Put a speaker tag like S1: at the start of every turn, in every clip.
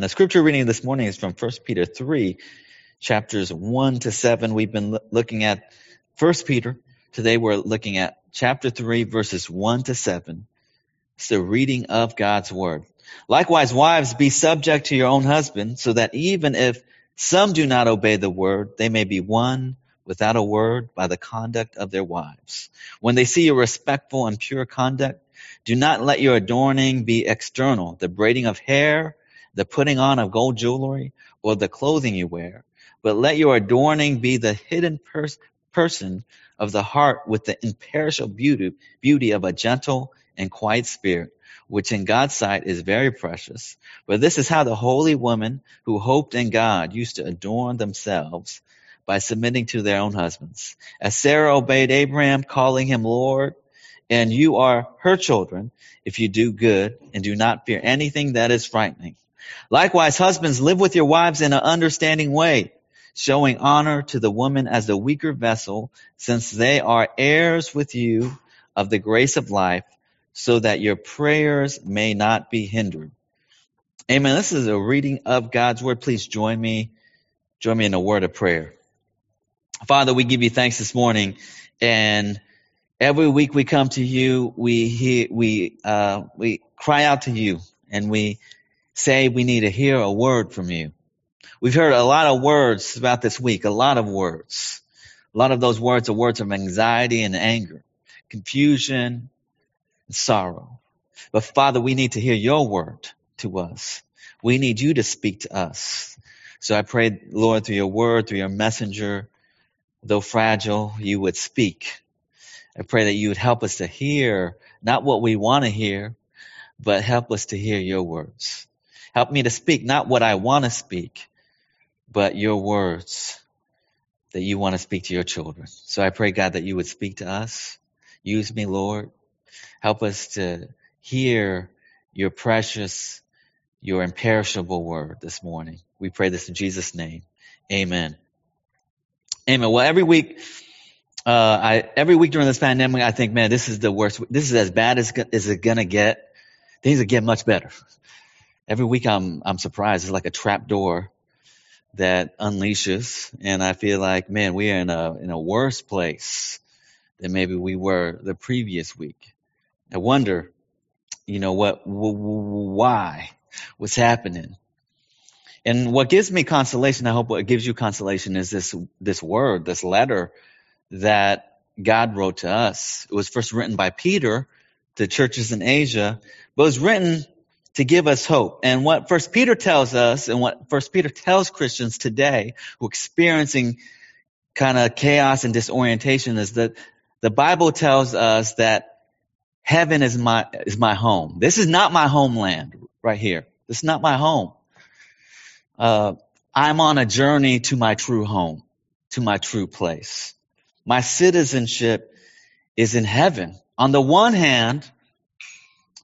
S1: The scripture reading this morning is from 1 Peter 3, chapters 1 to 7. We've been looking at 1 Peter. Today we're looking at chapter 3, verses 1 to 7. It's the reading of God's word. Likewise, wives, be subject to your own husband, so that even if some do not obey the word, they may be won without a word by the conduct of their wives. When they see your respectful and pure conduct, do not let your adorning be external, the braiding of hair, the putting on of gold jewelry, or the clothing you wear, but let your adorning be the hidden pers- person of the heart with the imperishable beauty, beauty of a gentle and quiet spirit, which in God's sight is very precious. But this is how the holy women who hoped in God used to adorn themselves by submitting to their own husbands. As Sarah obeyed Abraham, calling him Lord, and you are her children if you do good and do not fear anything that is frightening. Likewise, husbands, live with your wives in an understanding way, showing honor to the woman as the weaker vessel, since they are heirs with you of the grace of life, so that your prayers may not be hindered. Amen. This is a reading of God's word. Please join me. Join me in a word of prayer. Father, we give you thanks this morning and every week we come to you, we hear, we, uh, we cry out to you and we say we need to hear a word from you. We've heard a lot of words about this week, a lot of words. A lot of those words are words of anxiety and anger, confusion and sorrow. But Father, we need to hear your word to us. We need you to speak to us. So I pray, Lord, through your word, through your messenger, though fragile, you would speak. I pray that you would help us to hear not what we want to hear, but help us to hear your words. Help me to speak not what I want to speak, but your words that you want to speak to your children. So I pray, God, that you would speak to us. Use me, Lord. Help us to hear your precious, your imperishable word this morning. We pray this in Jesus' name. Amen. Amen. Well, every week, uh, I, every week during this pandemic, I think, man, this is the worst. This is as bad as, as it gonna get. Things are getting much better every week I'm I'm surprised. It's like a trap door that unleashes, and I feel like, man, we are in a in a worse place than maybe we were the previous week. I wonder, you know, what, why, what's happening. And what gives me consolation, I hope what gives you consolation is this, this word, this letter that God wrote to us. It was first written by Peter to churches in Asia, but it was written to give us hope. And what First Peter tells us, and what First Peter tells Christians today who are experiencing kind of chaos and disorientation, is that the Bible tells us that heaven is my is my home. This is not my homeland right here. This is not my home. Uh, I'm on a journey to my true home, to my true place. My citizenship is in heaven. On the one hand,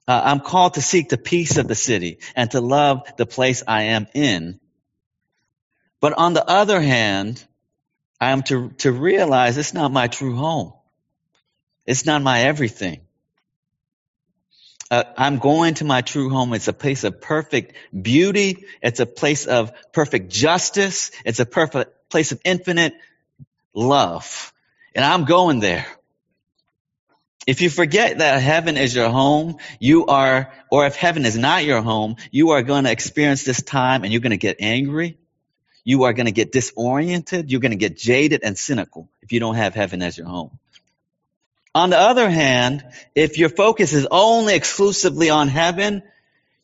S1: uh, I'm called to seek the peace of the city and to love the place I am in. But on the other hand, I am to, to realize it's not my true home. It's not my everything. Uh, I'm going to my true home. It's a place of perfect beauty. It's a place of perfect justice. It's a perfect place of infinite love. And I'm going there. If you forget that heaven is your home, you are, or if heaven is not your home, you are going to experience this time and you're going to get angry. You are going to get disoriented. You're going to get jaded and cynical if you don't have heaven as your home. On the other hand, if your focus is only exclusively on heaven,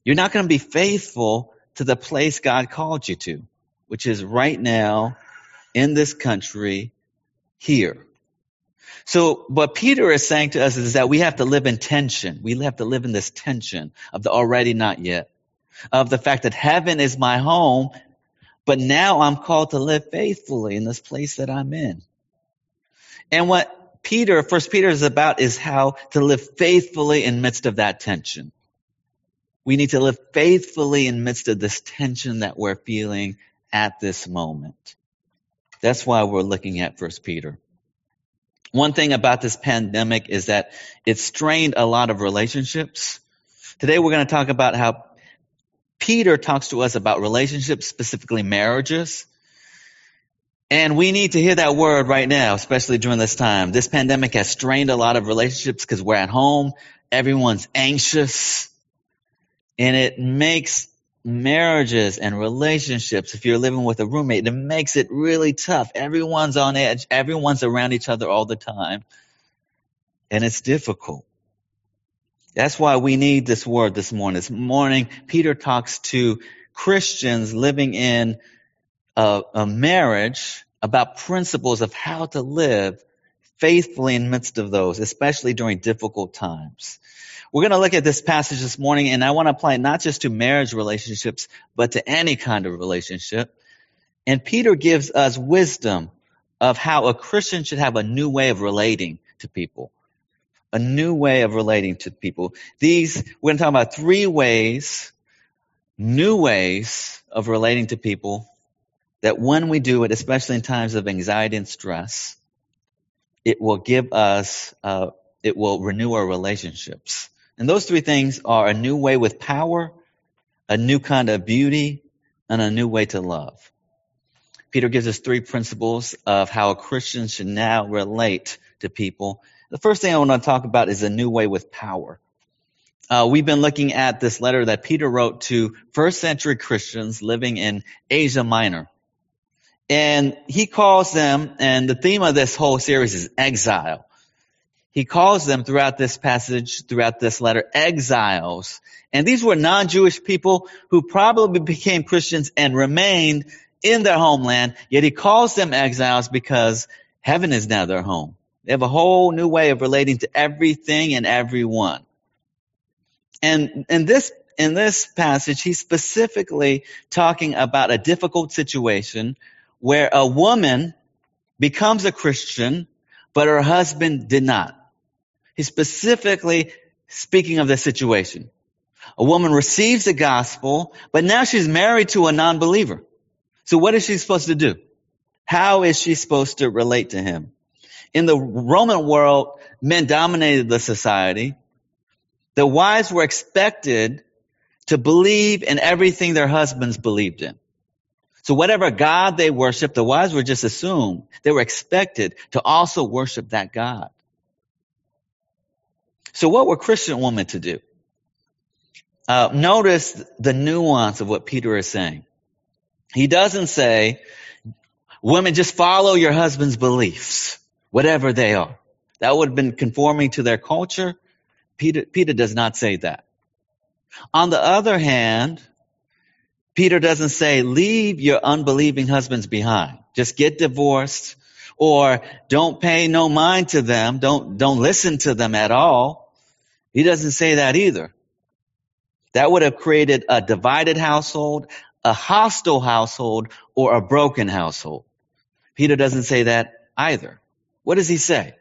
S1: you're not going to be faithful to the place God called you to, which is right now in this country here. So what Peter is saying to us is that we have to live in tension. We have to live in this tension of the already not yet, of the fact that heaven is my home, but now I'm called to live faithfully in this place that I'm in. And what Peter, first Peter is about is how to live faithfully in midst of that tension. We need to live faithfully in midst of this tension that we're feeling at this moment. That's why we're looking at first Peter. One thing about this pandemic is that it strained a lot of relationships. Today we're going to talk about how Peter talks to us about relationships, specifically marriages. And we need to hear that word right now, especially during this time. This pandemic has strained a lot of relationships because we're at home. Everyone's anxious. And it makes marriages and relationships, if you're living with a roommate, it makes it really tough. Everyone's on edge. Everyone's around each other all the time. And it's difficult. That's why we need this word this morning. This morning, Peter talks to Christians living in a, a marriage about principles of how to live faithfully in midst of those, especially during difficult times. We're going to look at this passage this morning, and I want to apply it not just to marriage relationships, but to any kind of relationship. And Peter gives us wisdom of how a Christian should have a new way of relating to people. A new way of relating to people. These, we're going to talk about three ways, new ways of relating to people that when we do it, especially in times of anxiety and stress, it will give us, uh, it will renew our relationships. And those three things are a new way with power, a new kind of beauty, and a new way to love. Peter gives us three principles of how a Christian should now relate to people. The first thing I want to talk about is a new way with power. Uh, we've been looking at this letter that Peter wrote to first century Christians living in Asia Minor. And he calls them, and the theme of this whole series is exile. He calls them throughout this passage, throughout this letter, exiles. And these were non-Jewish people who probably became Christians and remained in their homeland, yet he calls them exiles because heaven is now their home. They have a whole new way of relating to everything and everyone. And in this, in this passage, he's specifically talking about a difficult situation where a woman becomes a Christian, but her husband did not. He's specifically speaking of this situation. A woman receives the gospel, but now she's married to a non-believer. So what is she supposed to do? How is she supposed to relate to him? In the Roman world, men dominated the society. The wives were expected to believe in everything their husbands believed in. So whatever God they worshiped, the wives were just assumed. They were expected to also worship that God. So what were Christian women to do? Uh, notice the nuance of what Peter is saying. He doesn't say, women, just follow your husband's beliefs, whatever they are. That would have been conforming to their culture. Peter, Peter does not say that. On the other hand, Peter doesn't say, leave your unbelieving husbands behind. Just get divorced or don't pay no mind to them. Don't, don't listen to them at all. He doesn't say that either. That would have created a divided household, a hostile household, or a broken household. Peter doesn't say that either. What does he say?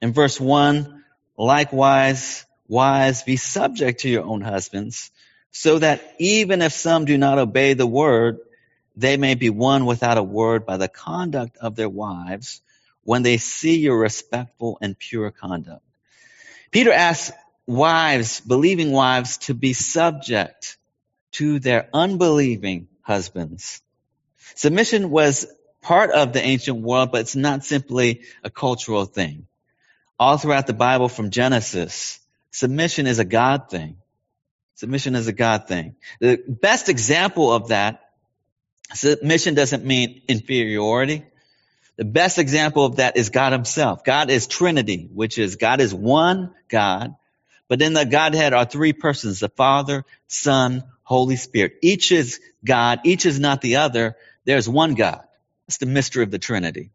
S1: In verse 1, likewise, wives, be subject to your own husbands, so that even if some do not obey the word, they may be won without a word by the conduct of their wives when they see your respectful and pure conduct. Peter asks wives, believing wives, to be subject to their unbelieving husbands. Submission was part of the ancient world, but it's not simply a cultural thing. All throughout the Bible from Genesis, submission is a God thing. Submission is a God thing. The best example of that, submission doesn't mean inferiority. The best example of that is God himself. God is Trinity, which is God is one God but in the Godhead are three persons, the Father, Son, Holy Spirit. Each is God. Each is not the other. There's one God. It's the mystery of the Trinity.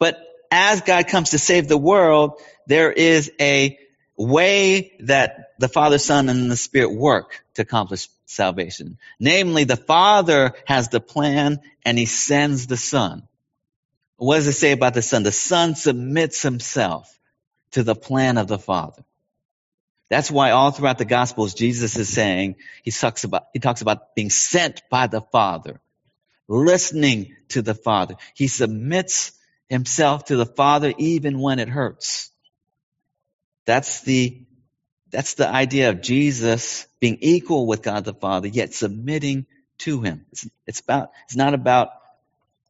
S1: But as God comes to save the world, there is a way that the Father, Son, and the Spirit work to accomplish salvation. Namely, the Father has the plan and He sends the Son. What does it say about the Son? The Son submits Himself to the plan of the Father. That's why all throughout the Gospels, Jesus is saying, he talks about, he talks about being sent by the Father, listening to the Father. He submits himself to the Father even when it hurts. That's the, That's the idea of Jesus being equal with God the Father, yet submitting to Him. It's, it's about. It's not about.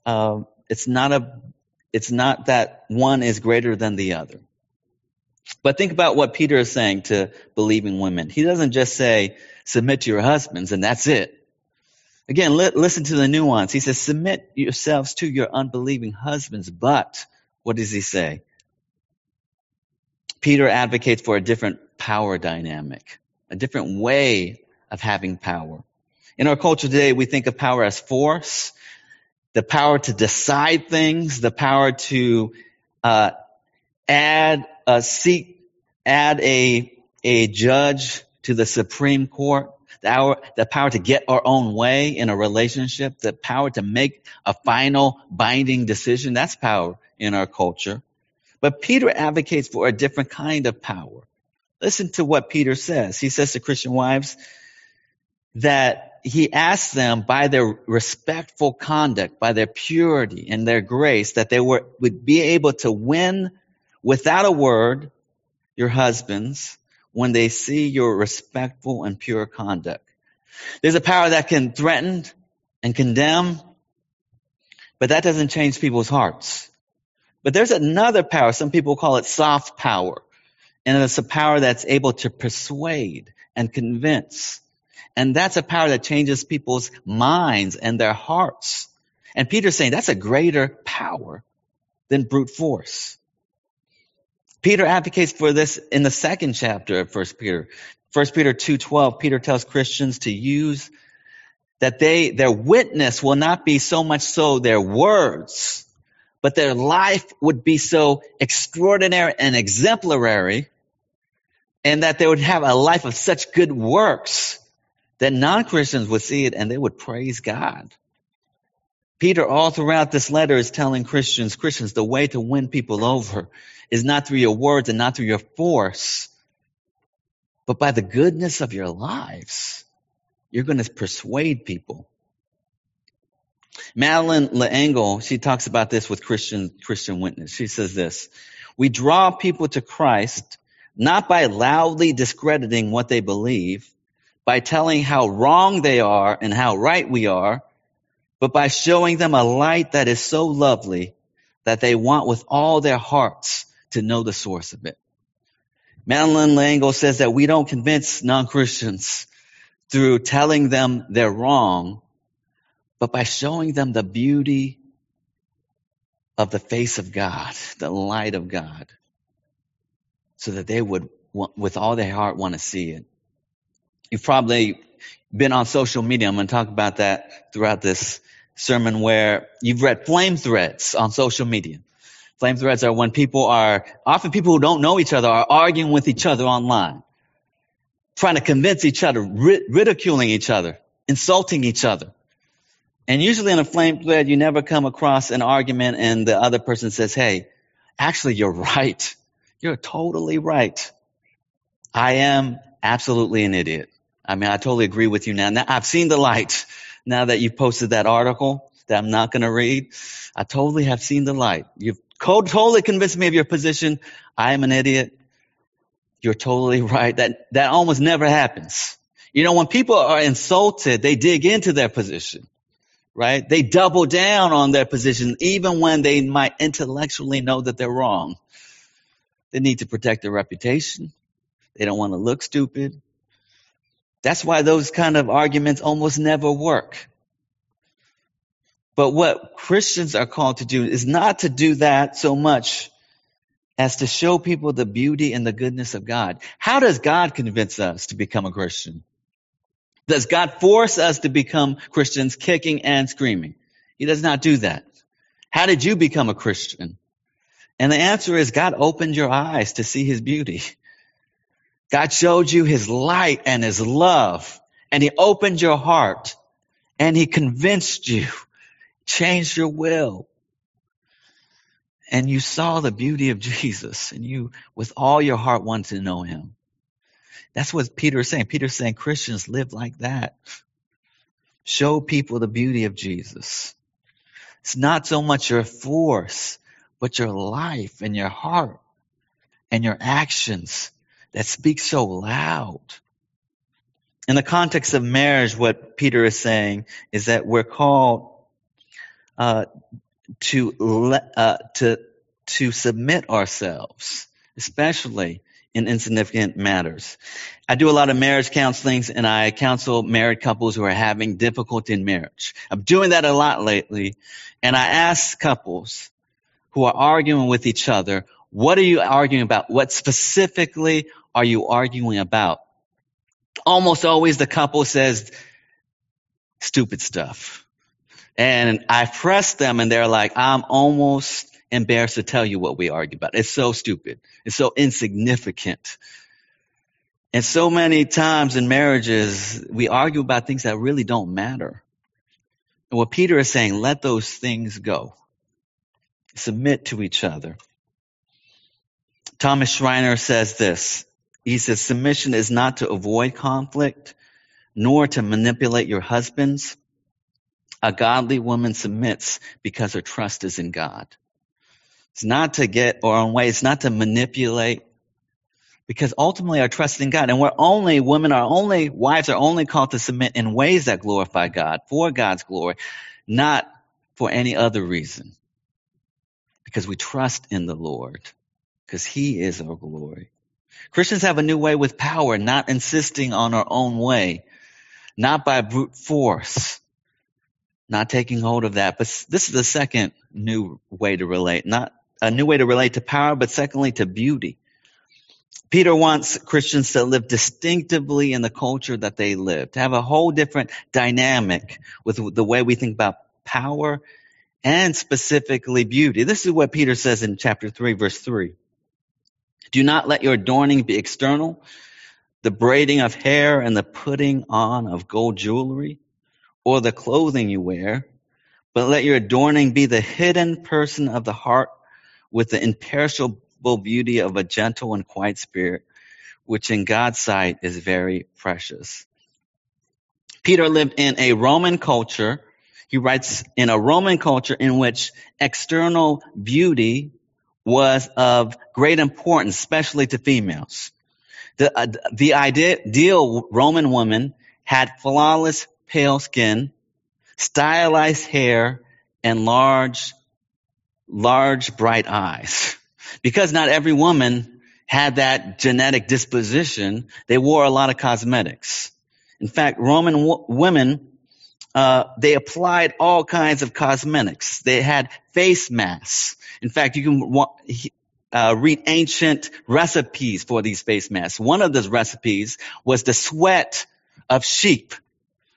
S1: Uh, it's not a. It's not that one is greater than the other. But think about what Peter is saying to believing women. He doesn't just say submit to your husbands and that's it. Again, li- listen to the nuance. He says submit yourselves to your unbelieving husbands, but what does he say? Peter advocates for a different power dynamic, a different way of having power. In our culture today, we think of power as force, the power to decide things, the power to uh, add a seat, add a a judge to the Supreme Court, the, the power to get our own way in a relationship, the power to make a final binding decision. That's power in our culture. But Peter advocates for a different kind of power. Listen to what Peter says. He says to Christian wives that he asks them by their respectful conduct, by their purity and their grace, that they were, would be able to win without a word your husbands when they see your respectful and pure conduct. There's a power that can threaten and condemn, but that doesn't change people's hearts. But there's another power. Some people call it soft power. And it's a power that's able to persuade and convince. And that's a power that changes people's minds and their hearts. And Peter's saying that's a greater power than brute force. Peter advocates for this in the second chapter of 1 Peter. 1 Peter 2:12, Peter tells Christians to use that they their witness will not be so much so their words, but their life would be so extraordinary and exemplary, and that they would have a life of such good works that non Christians would see it and they would praise God. Peter, all throughout this letter, is telling Christians, Christians, the way to win people over is not through your words and not through your force, but by the goodness of your lives. You're going to persuade people. Madeleine L'Engle, she talks about this with Christian, Christian witness. She says this, we draw people to Christ not by loudly discrediting what they believe, by telling how wrong they are and how right we are, but by showing them a light that is so lovely that they want with all their hearts to know the source of it. Madeleine L'Engle says that we don't convince non-Christians through telling them they're wrong, but by showing them the beauty of the face of God, the light of God, so that they would, with all their heart, want to see it. You've probably been on social media. I'm going to talk about that throughout this sermon where you've read flame threads on social media. Flame threads are when people are, often people who don't know each other are arguing with each other online, trying to convince each other, ridiculing each other, insulting each other. And usually in a flame thread, you never come across an argument and the other person says, Hey, actually, you're right. You're totally right. I am absolutely an idiot. I mean, I totally agree with you now. Now I've seen the light. Now that you've posted that article that I'm not going to read, I totally have seen the light. You've totally convinced me of your position. I am an idiot. You're totally right. That, that almost never happens. You know, when people are insulted, they dig into their position, right? They double down on their position, even when they might intellectually know that they're wrong. They need to protect their reputation. They don't want to look stupid. That's why those kind of arguments almost never work. But what Christians are called to do is not to do that so much as to show people the beauty and the goodness of God. How does God convince us to become a Christian? Does God force us to become Christians kicking and screaming? He does not do that. How did you become a Christian? And the answer is God opened your eyes to see his beauty. God showed you his light and his love and he opened your heart and he convinced you changed your will. And you saw the beauty of Jesus and you, with all your heart, wanted to know him. That's what Peter is saying. Peter's saying Christians live like that. Show people the beauty of Jesus. It's not so much your force, but your life and your heart and your actions that speak so loud. In the context of marriage, what Peter is saying is that we're called uh, to le- uh, to to submit ourselves, especially in insignificant matters. I do a lot of marriage counselings and I counsel married couples who are having difficulty in marriage. I'm doing that a lot lately. And I ask couples who are arguing with each other, what are you arguing about? What specifically are you arguing about? Almost always the couple says stupid stuff. And I press them and they're like, I'm almost embarrassed to tell you what we argue about. It's so stupid. It's so insignificant. And so many times in marriages, we argue about things that really don't matter. And what Peter is saying, let those things go. Submit to each other. Thomas Schreiner says this. He says, submission is not to avoid conflict, nor to manipulate your husbands. A godly woman submits because her trust is in God. It's not to get our own way. It's not to manipulate because ultimately our trust in God. And we're only, women are only, wives are only called to submit in ways that glorify God, for God's glory, not for any other reason. Because we trust in the Lord, because He is our glory. Christians have a new way with power, not insisting on our own way, not by brute force, not taking hold of that. But this is the second new way to relate, not a new way to relate to power, but secondly to beauty. Peter wants Christians to live distinctively in the culture that they live, to have a whole different dynamic with the way we think about power and specifically beauty. This is what Peter says in chapter 3, verse 3. Do not let your adorning be external, the braiding of hair and the putting on of gold jewelry, or the clothing you wear, but let your adorning be the hidden person of the heart with the imperishable beauty of a gentle and quiet spirit, which in God's sight is very precious. Peter lived in a Roman culture. He writes in a Roman culture in which external beauty was of great importance, especially to females. The, uh, the ideal Roman woman had flawless pale skin, stylized hair, and large large, bright eyes. Because not every woman had that genetic disposition, they wore a lot of cosmetics. In fact, Roman w- women, uh, they applied all kinds of cosmetics. They had face masks. In fact, you can uh, read ancient recipes for these face masks. One of those recipes was the sweat of sheep.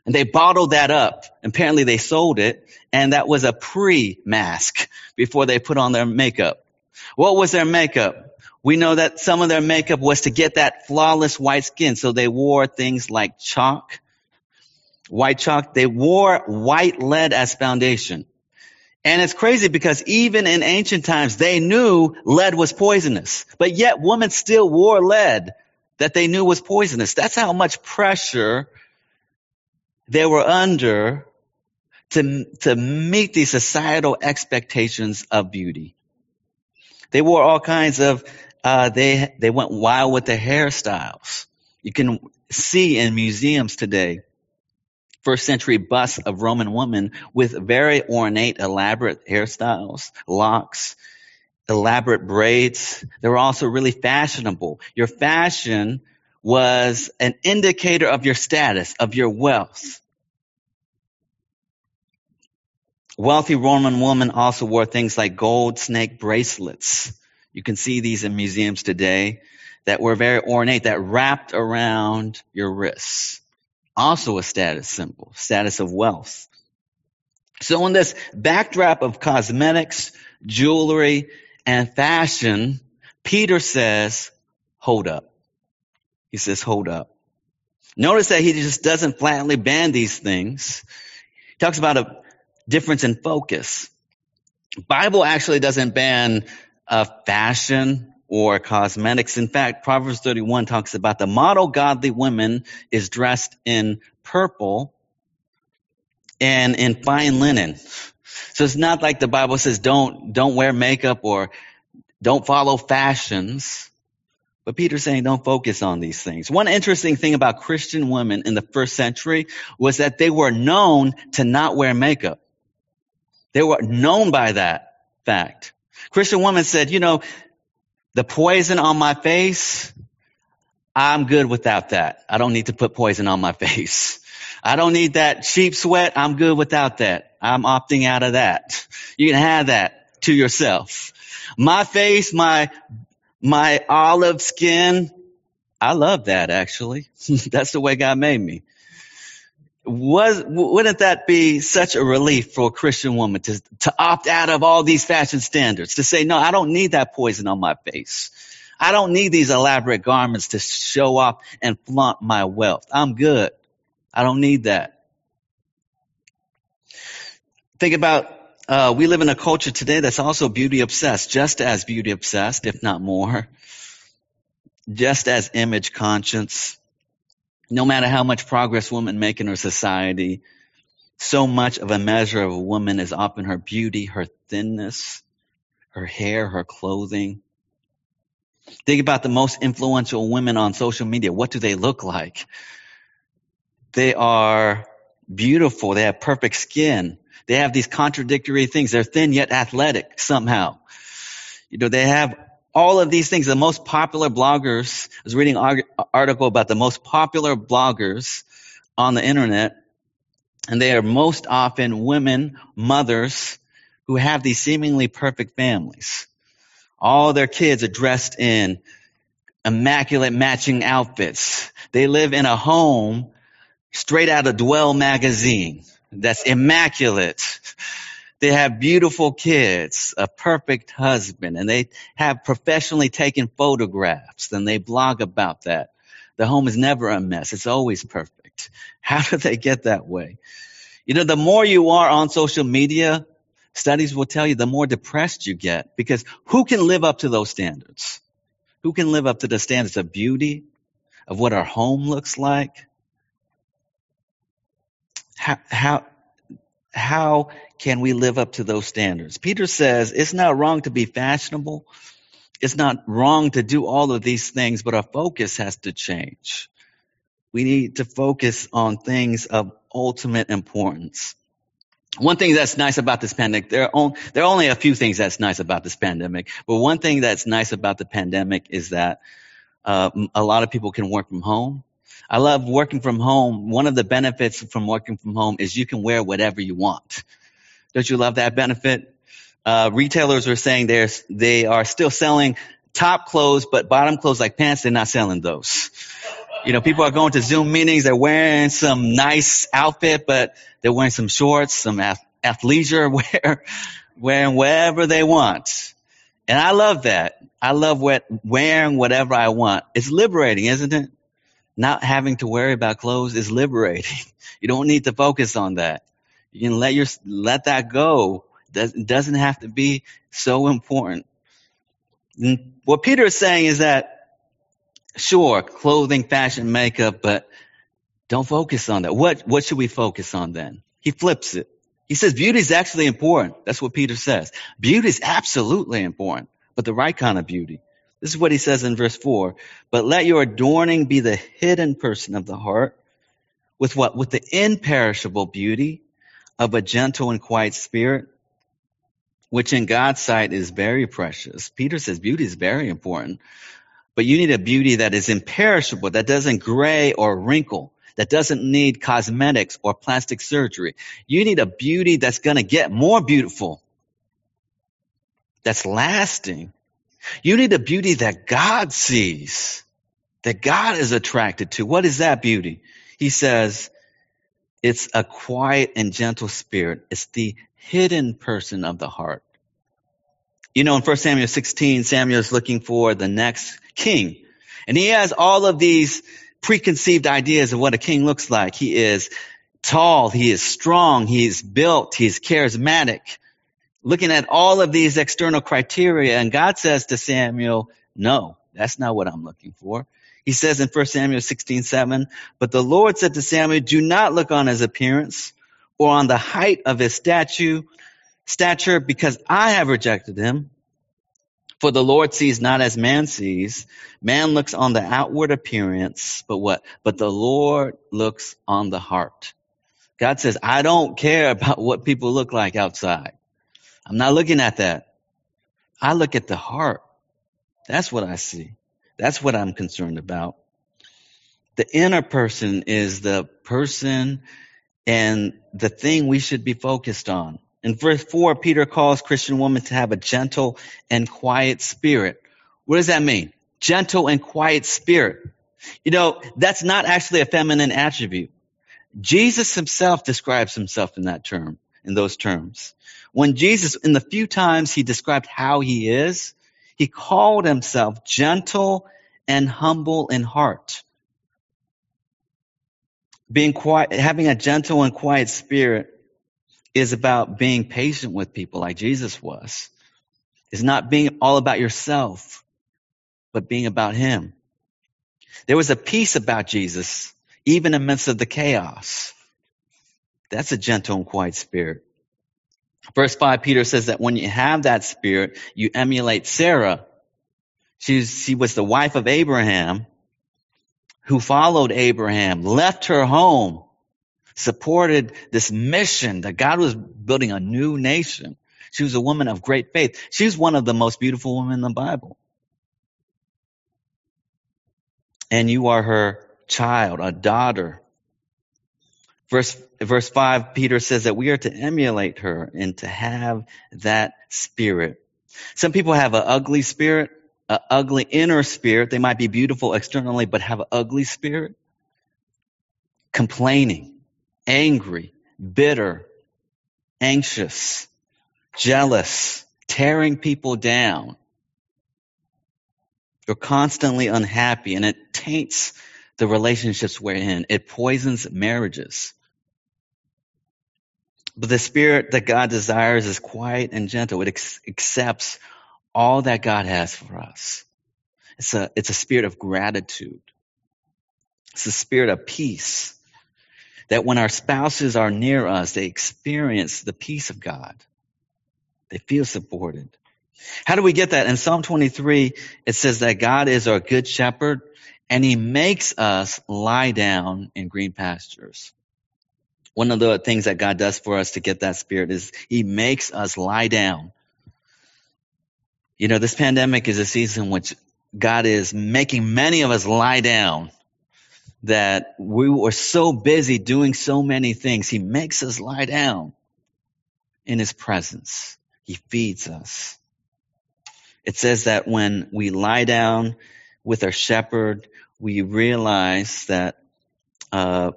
S1: And they bottled that up. Apparently they sold it. And that was a pre-mask before they put on their makeup. What was their makeup? We know that some of their makeup was to get that flawless white skin. So they wore things like chalk, white chalk. They wore white lead as foundation. And it's crazy because even in ancient times, they knew lead was poisonous, but yet women still wore lead that they knew was poisonous. That's how much pressure they were under to, to meet these societal expectations of beauty. They wore all kinds of, uh, they, they went wild with their hairstyles. You can see in museums today first century busts of Roman women with very ornate, elaborate hairstyles, locks, elaborate braids. They were also really fashionable. Your fashion was an indicator of your status, of your wealth. Wealthy Roman women also wore things like gold snake bracelets. You can see these in museums today that were very ornate, that wrapped around your wrists. Also a status symbol, status of wealth. So in this backdrop of cosmetics, jewelry, and fashion, Peter says, hold up. He says, hold up. Notice that he just doesn't flatly ban these things. He talks about a difference in focus. Bible actually doesn't ban uh, fashion or cosmetics. In fact, Proverbs 31 talks about the model godly woman is dressed in purple and in fine linen. So it's not like the Bible says don't, don't wear makeup or don't follow fashions. But Peter's saying don't focus on these things. One interesting thing about Christian women in the first century was that they were known to not wear makeup. They were known by that fact. Christian women said, you know, the poison on my face, I'm good without that. I don't need to put poison on my face. I don't need that sheep sweat. I'm good without that. I'm opting out of that. You can have that to yourself. My face, my, my olive skin, I love that actually. That's the way God made me. Was, wouldn't that be such a relief for a Christian woman to, to opt out of all these fashion standards? To say, no, I don't need that poison on my face. I don't need these elaborate garments to show off and flaunt my wealth. I'm good. I don't need that. Think about, uh, we live in a culture today that's also beauty obsessed, just as beauty obsessed, if not more. Just as image conscious. No matter how much progress women make in her society, so much of a measure of a woman is often her beauty, her thinness, her hair, her clothing. Think about the most influential women on social media. What do they look like? They are beautiful. They have perfect skin. They have these contradictory things. They're thin yet athletic somehow. You know, they have all of these things. The most popular bloggers, I was reading an article about the most popular bloggers on the internet, and they are most often women, mothers, who have these seemingly perfect families. All their kids are dressed in immaculate matching outfits. They live in a home straight out of Dwell magazine that's immaculate. They have beautiful kids, a perfect husband, and they have professionally taken photographs and they blog about that. The home is never a mess. It's always perfect. How do they get that way? You know, the more you are on social media, studies will tell you the more depressed you get because who can live up to those standards? Who can live up to the standards of beauty, of what our home looks like, how, how, how can we live up to those standards? Peter says it's not wrong to be fashionable. It's not wrong to do all of these things, but our focus has to change. We need to focus on things of ultimate importance. One thing that's nice about this pandemic, there are, only, there are only a few things that's nice about this pandemic, but one thing that's nice about the pandemic is that uh, a lot of people can work from home. I love working from home. One of the benefits from working from home is you can wear whatever you want. Don't you love that benefit? Uh, retailers are saying they're, they are still selling top clothes, but bottom clothes like pants, they're not selling those. You know, people are going to Zoom meetings, they're wearing some nice outfit, but they're wearing some shorts, some athleisure wear, wearing whatever they want. And I love that. I love wearing whatever I want. It's liberating, isn't it? Not having to worry about clothes is liberating. You don't need to focus on that. You can let your let that go. It doesn't have to be so important. And what Peter is saying is that sure, clothing, fashion, makeup, but don't focus on that. What what should we focus on then? He flips it. He says beauty is actually important. That's what Peter says. Beauty is absolutely important, but the right kind of beauty. This is what he says in verse 4. But let your adorning be the hidden person of the heart with what? With the imperishable beauty of a gentle and quiet spirit, which in God's sight is very precious. Peter says beauty is very important, but you need a beauty that is imperishable, that doesn't gray or wrinkle, that doesn't need cosmetics or plastic surgery. You need a beauty that's going to get more beautiful, that's lasting, you need a beauty that God sees, that God is attracted to. What is that beauty? He says, it's a quiet and gentle spirit. It's the hidden person of the heart. You know, in 1 Samuel 16, Samuel is looking for the next king. And he has all of these preconceived ideas of what a king looks like. He is tall, he is strong, he is built, He is charismatic looking at all of these external criteria, and God says to Samuel, no, that's not what I'm looking for. He says in 1 Samuel 16, 7, but the Lord said to Samuel, do not look on his appearance or on the height of his statue, stature, because I have rejected him. For the Lord sees not as man sees. Man looks on the outward appearance, but what? But the Lord looks on the heart. God says, I don't care about what people look like outside. I'm not looking at that. I look at the heart. That's what I see. That's what I'm concerned about. The inner person is the person and the thing we should be focused on. In verse 4, Peter calls Christian women to have a gentle and quiet spirit. What does that mean? Gentle and quiet spirit. You know, that's not actually a feminine attribute. Jesus himself describes himself in that term, in those terms. When Jesus, in the few times he described how he is, he called himself gentle and humble in heart. Being quiet, having a gentle and quiet spirit is about being patient with people like Jesus was. It's not being all about yourself, but being about Him. There was a peace about Jesus, even amidst of the chaos. That's a gentle and quiet spirit. Verse 5, Peter says that when you have that spirit, you emulate Sarah. She's, she was the wife of Abraham who followed Abraham, left her home, supported this mission that God was building a new nation. She was a woman of great faith. She's one of the most beautiful women in the Bible. And you are her child, a daughter. Verse, verse 5, Peter says that we are to emulate her and to have that spirit. Some people have an ugly spirit, an ugly inner spirit. They might be beautiful externally, but have an ugly spirit. Complaining, angry, bitter, anxious, jealous, tearing people down. You're constantly unhappy and it taints the relationships we're in. It poisons marriages. But the spirit that God desires is quiet and gentle. It ex- accepts all that God has for us. It's a, it's a spirit of gratitude. It's a spirit of peace that when our spouses are near us, they experience the peace of God. They feel supported. How do we get that? In Psalm 23, it says that God is our good shepherd and he makes us lie down in green pastures. One of the things that God does for us to get that spirit is he makes us lie down. You know, this pandemic is a season which God is making many of us lie down that we were so busy doing so many things. He makes us lie down in his presence. He feeds us. It says that when we lie down with our shepherd, we realize that uh,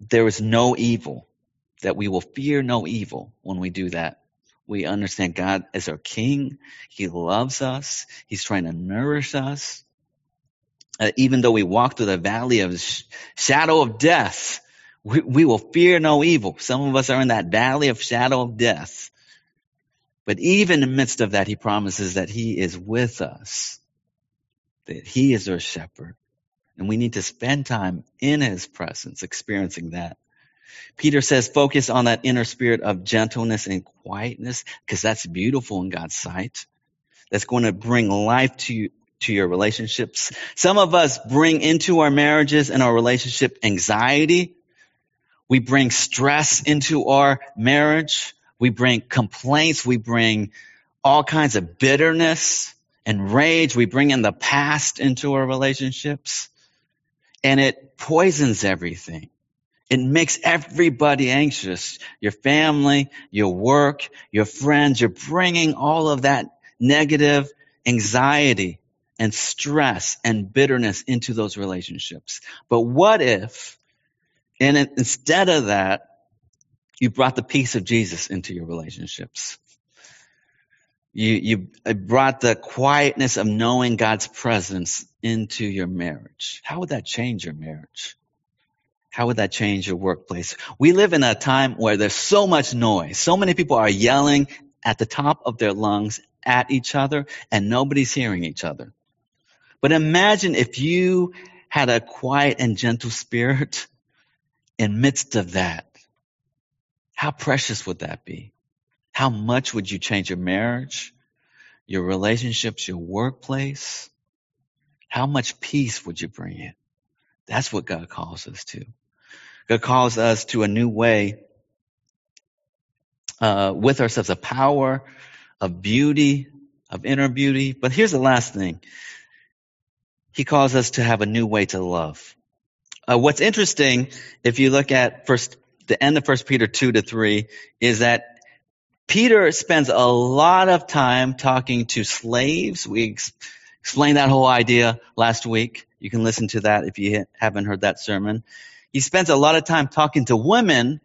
S1: there is no evil, that we will fear no evil when we do that. We understand God as our King. He loves us. He's trying to nourish us uh, even though we walk through the valley of sh- shadow of death, we, we will fear no evil. Some of us are in that valley of shadow of death. But even in the midst of that, he promises that he is with us, that he is our shepherd. And we need to spend time in his presence, experiencing that. Peter says, focus on that inner spirit of gentleness and quietness, because that's beautiful in God's sight. That's going to bring life to to your relationships. Some of us bring into our marriages and our relationship anxiety. We bring stress into our marriage. We bring complaints. We bring all kinds of bitterness and rage. We bring in the past into our relationships and it poisons everything. It makes everybody anxious. Your family, your work, your friends, you're bringing all of that negative anxiety and stress and bitterness into those relationships. But what if, and instead of that, you brought the peace of Jesus into your relationships? You, you brought the quietness of knowing God's presence into your marriage. How would that change your marriage? How would that change your workplace? We live in a time where there's so much noise. So many people are yelling at the top of their lungs at each other and nobody's hearing each other. But imagine if you had a quiet and gentle spirit in midst of that. How precious would that be? How much would you change your marriage, your relationships, your workplace, how much peace would you bring in? That's what God calls us to. God calls us to a new way uh, with ourselves, a power of beauty, of inner beauty. But here's the last thing. He calls us to have a new way to love. Uh, what's interesting, if you look at first the end of First Peter two to three, is that Peter spends a lot of time talking to slaves. We explained that whole idea last week. You can listen to that if you haven't heard that sermon. He spends a lot of time talking to women,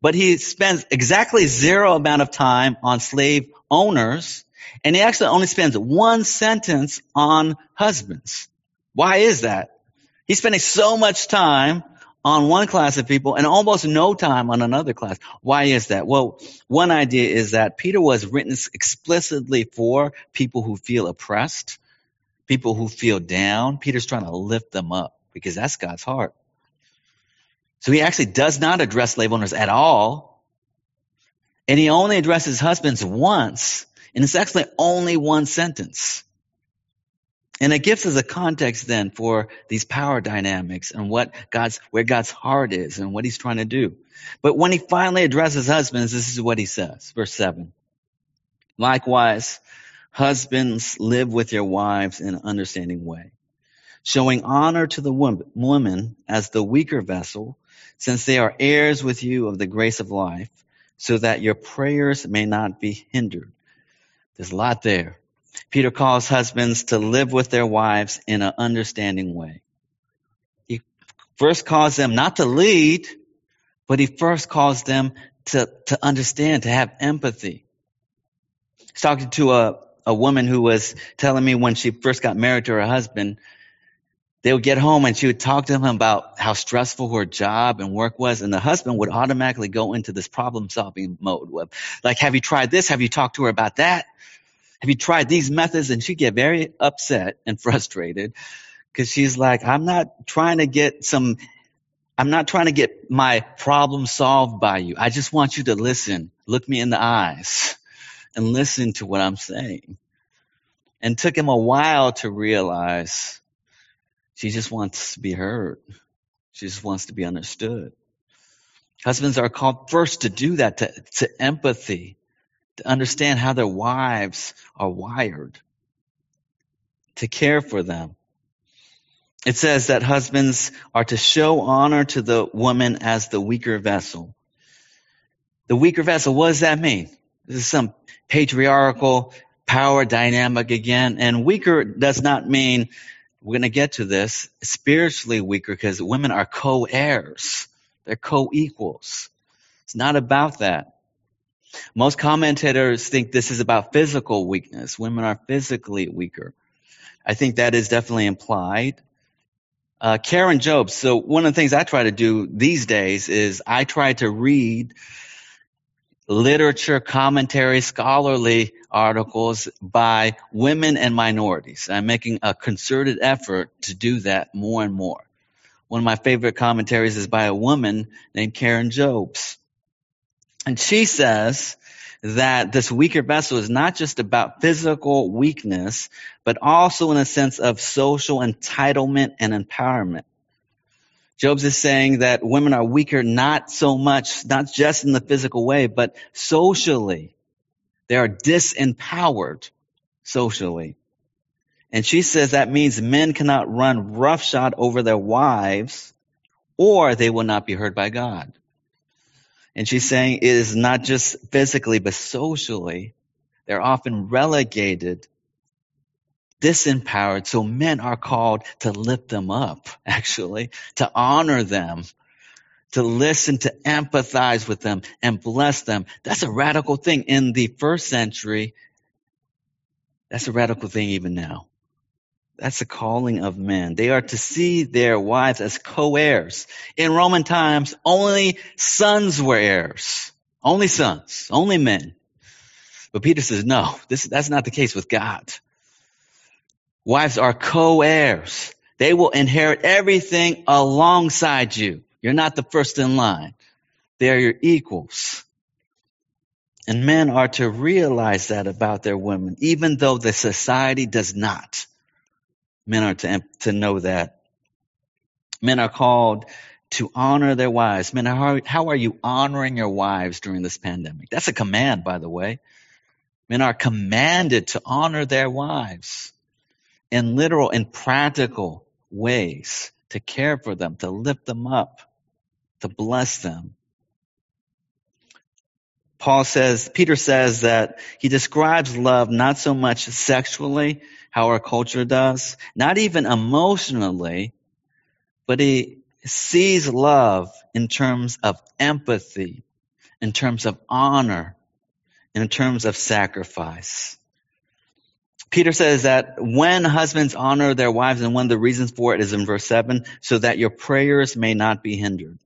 S1: but he spends exactly zero amount of time on slave owners, and he actually only spends one sentence on husbands. Why is that? He's spending so much time on one class of people and almost no time on another class. Why is that? Well, one idea is that Peter was written explicitly for people who feel oppressed, people who feel down. Peter's trying to lift them up because that's God's heart. So he actually does not address slave owners at all. And he only addresses husbands once. And it's actually only one sentence. And it gives us a context then for these power dynamics and what God's, where God's heart is and what he's trying to do. But when he finally addresses husbands, this is what he says. Verse seven. Likewise, husbands live with your wives in an understanding way, showing honor to the woman as the weaker vessel, since they are heirs with you of the grace of life, so that your prayers may not be hindered. There's a lot there. Peter calls husbands to live with their wives in an understanding way. He first calls them not to lead, but he first calls them to, to understand, to have empathy. He's talking to a, a woman who was telling me when she first got married to her husband, they would get home and she would talk to him about how stressful her job and work was. And the husband would automatically go into this problem solving mode. Like, have you tried this? Have you talked to her about that? have you tried these methods? And she'd get very upset and frustrated because she's like, I'm not trying to get some, I'm not trying to get my problem solved by you. I just want you to listen, look me in the eyes and listen to what I'm saying. And took him a while to realize she just wants to be heard. She just wants to be understood. Husbands are called first to do that, to, to empathy, to understand how their wives are wired, to care for them. It says that husbands are to show honor to the woman as the weaker vessel. The weaker vessel, what does that mean? This is some patriarchal power dynamic again. And weaker does not mean, we're going to get to this, spiritually weaker because women are co-heirs. They're co-equals. It's not about that. Most commentators think this is about physical weakness. Women are physically weaker. I think that is definitely implied. Uh, Karen Jobes. So one of the things I try to do these days is I try to read literature, commentary, scholarly articles by women and minorities. I'm making a concerted effort to do that more and more. One of my favorite commentaries is by a woman named Karen Jobes. And she says that this weaker vessel is not just about physical weakness, but also in a sense of social entitlement and empowerment. Jobes is saying that women are weaker not so much, not just in the physical way, but socially. They are disempowered socially. And she says that means men cannot run roughshod over their wives or they will not be heard by God. And she's saying it is not just physically, but socially. They're often relegated, disempowered. So men are called to lift them up, actually, to honor them, to listen, to empathize with them and bless them. That's a radical thing in the first century. That's a radical thing even now. That's the calling of men. They are to see their wives as co-heirs. In Roman times, only sons were heirs. Only sons. Only men. But Peter says, no, this, that's not the case with God. Wives are co-heirs. They will inherit everything alongside you. You're not the first in line. They're your equals. And men are to realize that about their women, even though the society does not. Men are to, to know that. Men are called to honor their wives. Men, how, how are you honoring your wives during this pandemic? That's a command, by the way. Men are commanded to honor their wives in literal and practical ways, to care for them, to lift them up, to bless them. Paul says, Peter says that he describes love not so much sexually, how our culture does, not even emotionally, but he sees love in terms of empathy, in terms of honor, in terms of sacrifice. Peter says that when husbands honor their wives, and one of the reasons for it is in verse 7, so that your prayers may not be hindered.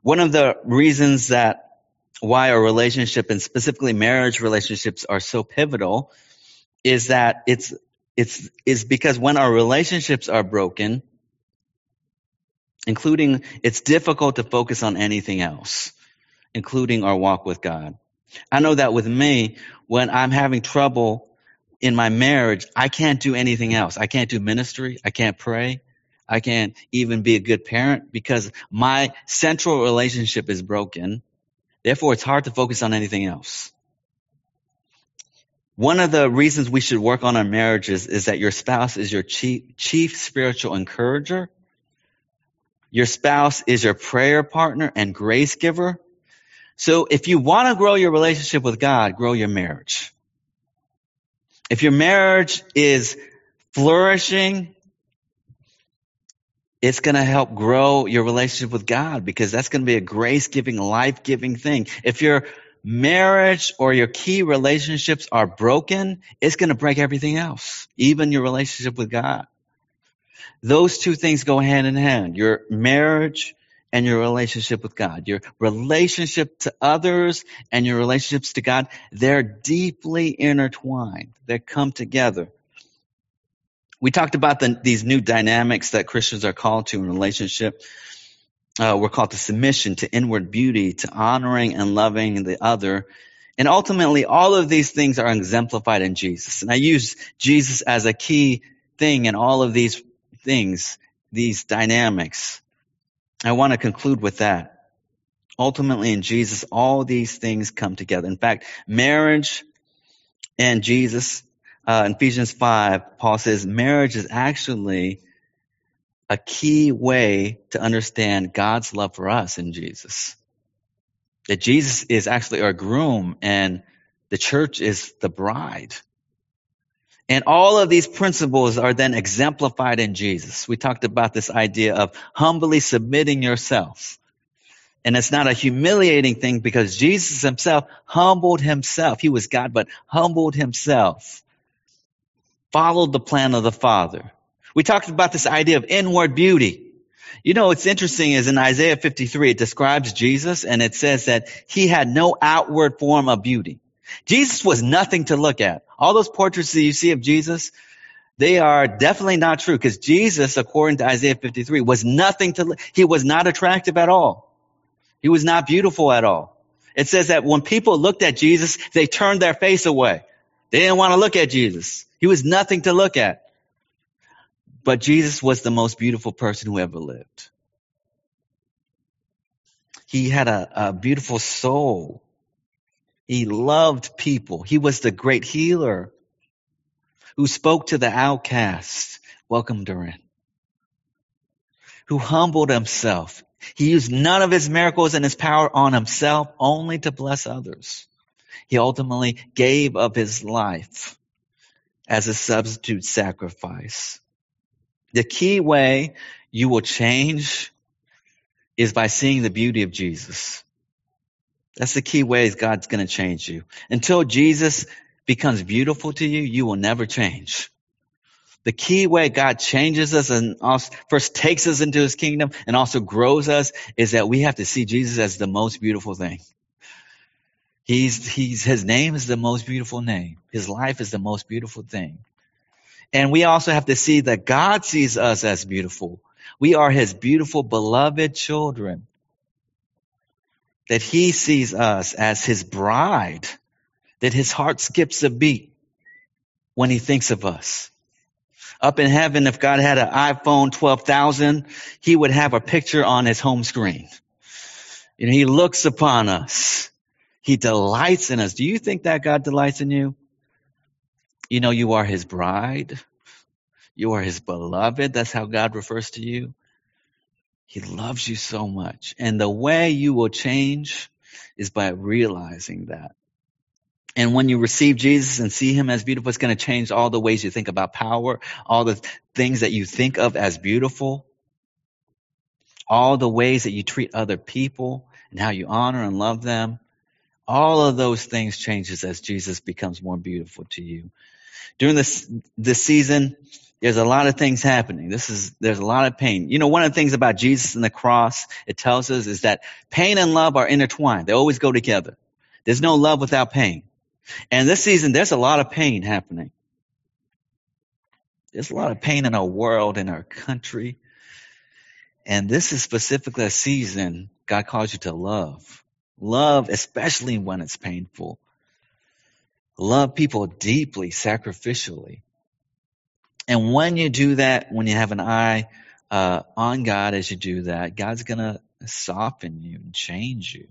S1: One of the reasons that why a relationship and specifically marriage relationships are so pivotal is that it's it's is because when our relationships are broken including it's difficult to focus on anything else including our walk with God I know that with me when I'm having trouble in my marriage I can't do anything else I can't do ministry I can't pray I can't even be a good parent because my central relationship is broken Therefore, it's hard to focus on anything else. One of the reasons we should work on our marriages is that your spouse is your chief, chief spiritual encourager. Your spouse is your prayer partner and grace giver. So if you want to grow your relationship with God, grow your marriage. If your marriage is flourishing, it's going to help grow your relationship with God because that's going to be a grace giving, life giving thing. If your marriage or your key relationships are broken, it's going to break everything else, even your relationship with God. Those two things go hand in hand. Your marriage and your relationship with God. Your relationship to others and your relationships to God, they're deeply intertwined. They come together. We talked about the, these new dynamics that Christians are called to in relationship. Uh, we're called to submission, to inward beauty, to honoring and loving the other. And ultimately, all of these things are exemplified in Jesus. And I use Jesus as a key thing in all of these things, these dynamics. I want to conclude with that. Ultimately, in Jesus, all these things come together. In fact, marriage and Jesus uh, in Ephesians 5, Paul says marriage is actually a key way to understand God's love for us in Jesus. That Jesus is actually our groom and the church is the bride. And all of these principles are then exemplified in Jesus. We talked about this idea of humbly submitting yourself. And it's not a humiliating thing because Jesus himself humbled himself. He was God, but humbled himself followed the plan of the Father. We talked about this idea of inward beauty. You know, what's interesting is in Isaiah 53, it describes Jesus and it says that he had no outward form of beauty. Jesus was nothing to look at. All those portraits that you see of Jesus, they are definitely not true because Jesus, according to Isaiah 53, was nothing to, he was not attractive at all. He was not beautiful at all. It says that when people looked at Jesus, they turned their face away. They didn't want to look at Jesus. He was nothing to look at. But Jesus was the most beautiful person who ever lived. He had a, a beautiful soul. He loved people. He was the great healer who spoke to the outcast, welcomed her in, who humbled himself. He used none of his miracles and his power on himself, only to bless others. He ultimately gave up his life as a substitute sacrifice. The key way you will change is by seeing the beauty of Jesus. That's the key ways God's going to change you. Until Jesus becomes beautiful to you, you will never change. The key way God changes us and first takes us into his kingdom and also grows us is that we have to see Jesus as the most beautiful thing. He's, he's, his name is the most beautiful name. His life is the most beautiful thing. And we also have to see that God sees us as beautiful. We are his beautiful, beloved children. That he sees us as his bride, that his heart skips a beat when he thinks of us. Up in heaven, if God had an iPhone 12,000, he would have a picture on his home screen. You know, he looks upon us. He delights in us. Do you think that God delights in you? You know, you are his bride. You are his beloved. That's how God refers to you. He loves you so much. And the way you will change is by realizing that. And when you receive Jesus and see him as beautiful, it's going to change all the ways you think about power, all the things that you think of as beautiful, all the ways that you treat other people and how you honor and love them. All of those things changes as Jesus becomes more beautiful to you. During this, this season, there's a lot of things happening. This is, there's a lot of pain. You know, one of the things about Jesus and the cross, it tells us is that pain and love are intertwined. They always go together. There's no love without pain. And this season, there's a lot of pain happening. There's a lot of pain in our world, in our country. And this is specifically a season God calls you to love. Love, especially when it's painful. Love people deeply, sacrificially. And when you do that, when you have an eye uh, on God as you do that, God's going to soften you and change you.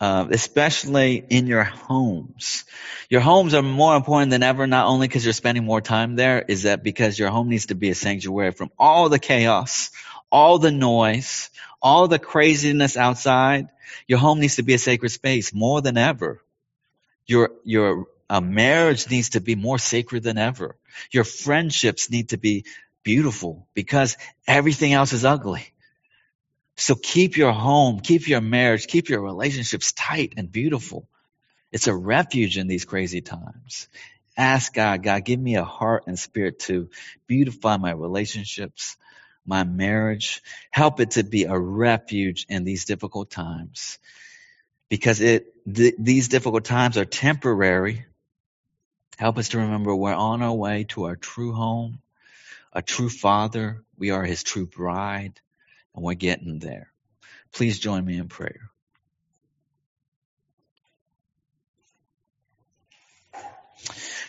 S1: Uh, especially in your homes. Your homes are more important than ever, not only because you're spending more time there, is that because your home needs to be a sanctuary from all the chaos, all the noise, all the craziness outside. Your home needs to be a sacred space more than ever. Your, your a marriage needs to be more sacred than ever. Your friendships need to be beautiful because everything else is ugly. So keep your home, keep your marriage, keep your relationships tight and beautiful. It's a refuge in these crazy times. Ask God, God, give me a heart and spirit to beautify my relationships, my marriage. Help it to be a refuge in these difficult times because it, th- these difficult times are temporary Help us to remember we're on our way to our true home, a true father. We are his true bride, and we're getting there. Please join me in prayer.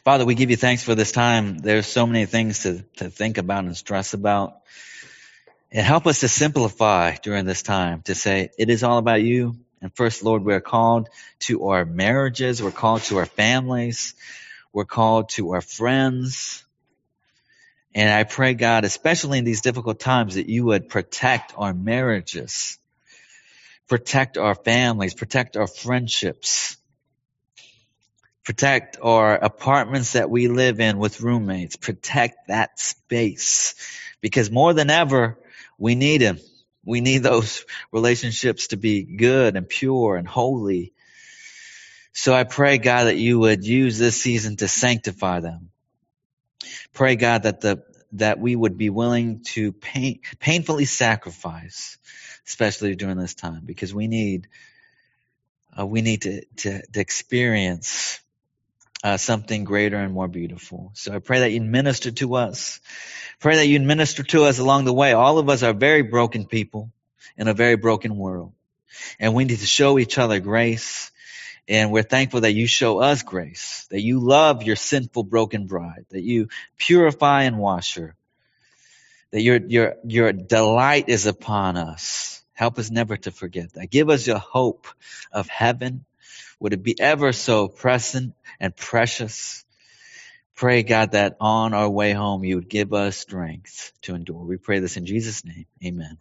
S1: Father, we give you thanks for this time. There's so many things to, to think about and stress about. And help us to simplify during this time to say, it is all about you. And first, Lord, we're called to our marriages. We're called to our families. We're called to our friends. And I pray, God, especially in these difficult times, that you would protect our marriages, protect our families, protect our friendships, protect our apartments that we live in with roommates, protect that space. Because more than ever, we need them. We need those relationships to be good and pure and holy so I pray, God, that you would use this season to sanctify them. Pray, God, that the that we would be willing to pain, painfully sacrifice, especially during this time, because we need uh, we need to to, to experience uh, something greater and more beautiful. So I pray that you'd minister to us. Pray that you'd minister to us along the way. All of us are very broken people in a very broken world, and we need to show each other grace and we're thankful that you show us grace, that you love your sinful, broken bride, that you purify and wash her, that your, your, your delight is upon us. Help us never to forget that. Give us your hope of heaven. Would it be ever so present and precious? Pray, God, that on our way home you would give us strength to endure. We pray this in Jesus' name. Amen.